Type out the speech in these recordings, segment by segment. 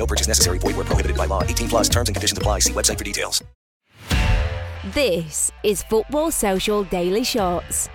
No purchase necessary. Void where prohibited by law. 18 plus terms and conditions apply. See website for details. This is Football Social Daily Shots.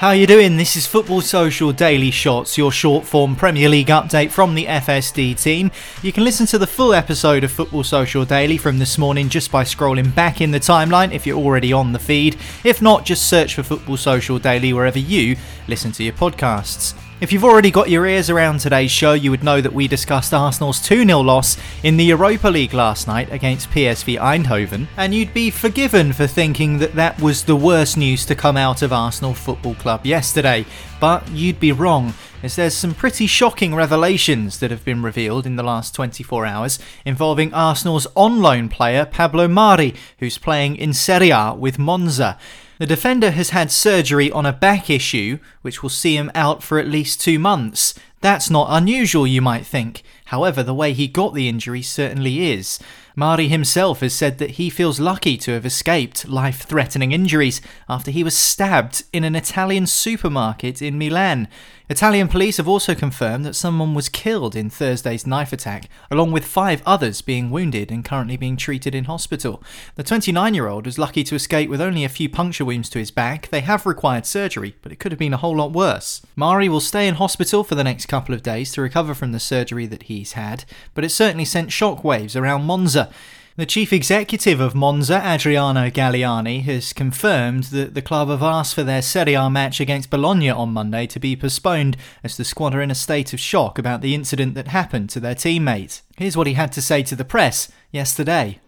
How are you doing? This is Football Social Daily Shots, your short form Premier League update from the FSD team. You can listen to the full episode of Football Social Daily from this morning just by scrolling back in the timeline if you're already on the feed. If not, just search for Football Social Daily wherever you listen to your podcasts. If you've already got your ears around today's show, you would know that we discussed Arsenal's 2 0 loss in the Europa League last night against PSV Eindhoven, and you'd be forgiven for thinking that that was the worst news to come out of Arsenal Football Club yesterday. But you'd be wrong, as there's some pretty shocking revelations that have been revealed in the last 24 hours involving Arsenal's on loan player Pablo Mari, who's playing in Serie A with Monza. The defender has had surgery on a back issue, which will see him out for at least two months. That's not unusual, you might think. However, the way he got the injury certainly is. Mari himself has said that he feels lucky to have escaped life threatening injuries after he was stabbed in an Italian supermarket in Milan. Italian police have also confirmed that someone was killed in Thursday's knife attack, along with five others being wounded and currently being treated in hospital. The 29 year old was lucky to escape with only a few puncture wounds to his back. They have required surgery, but it could have been a whole lot worse. Mari will stay in hospital for the next couple of days to recover from the surgery that he's had, but it certainly sent shockwaves around Monza. The chief executive of Monza, Adriano Galliani, has confirmed that the club have asked for their Serie A match against Bologna on Monday to be postponed as the squad are in a state of shock about the incident that happened to their teammate. Here's what he had to say to the press yesterday.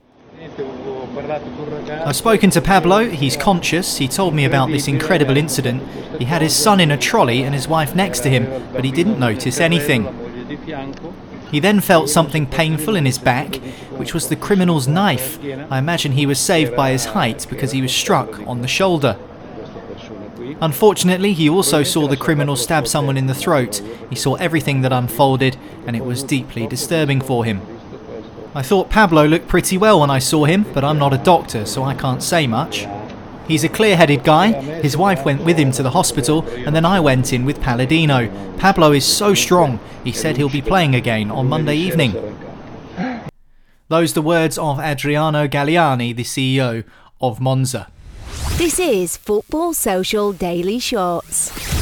I've spoken to Pablo, he's conscious, he told me about this incredible incident. He had his son in a trolley and his wife next to him, but he didn't notice anything. He then felt something painful in his back, which was the criminal's knife. I imagine he was saved by his height because he was struck on the shoulder. Unfortunately, he also saw the criminal stab someone in the throat. He saw everything that unfolded, and it was deeply disturbing for him. I thought Pablo looked pretty well when I saw him, but I'm not a doctor, so I can't say much. He's a clear headed guy. His wife went with him to the hospital, and then I went in with Palladino. Pablo is so strong, he said he'll be playing again on Monday evening. Those the words of Adriano Galliani, the CEO of Monza. This is Football Social Daily Shots.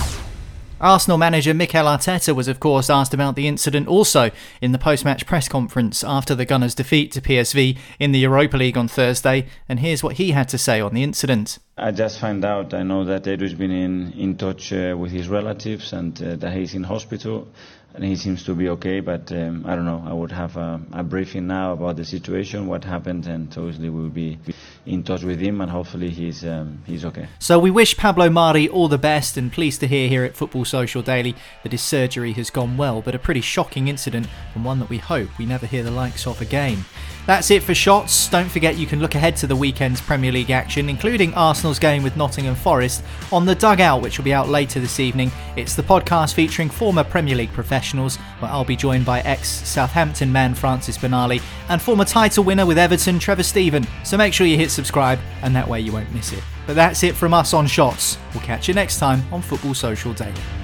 Arsenal manager Mikel Arteta was, of course, asked about the incident also in the post match press conference after the Gunners' defeat to PSV in the Europa League on Thursday, and here's what he had to say on the incident. I just found out, I know that Edu's been in, in touch uh, with his relatives and uh, that he's in hospital and he seems to be okay, but um, I don't know, I would have a, a, briefing now about the situation, what happened, and obviously we'll be in touch with him and hopefully he's, um, he's okay. So we wish Pablo Mari all the best and pleased to hear here at Football Social Daily that his surgery has gone well, but a pretty shocking incident and one that we hope we never hear the likes of again. That's it for shots. Don't forget you can look ahead to the weekend's Premier League action, including Arsenal's game with Nottingham Forest, on The Dugout, which will be out later this evening. It's the podcast featuring former Premier League professionals, where I'll be joined by ex Southampton man Francis Benali and former title winner with Everton Trevor Steven. So make sure you hit subscribe, and that way you won't miss it. But that's it from us on Shots. We'll catch you next time on Football Social Daily.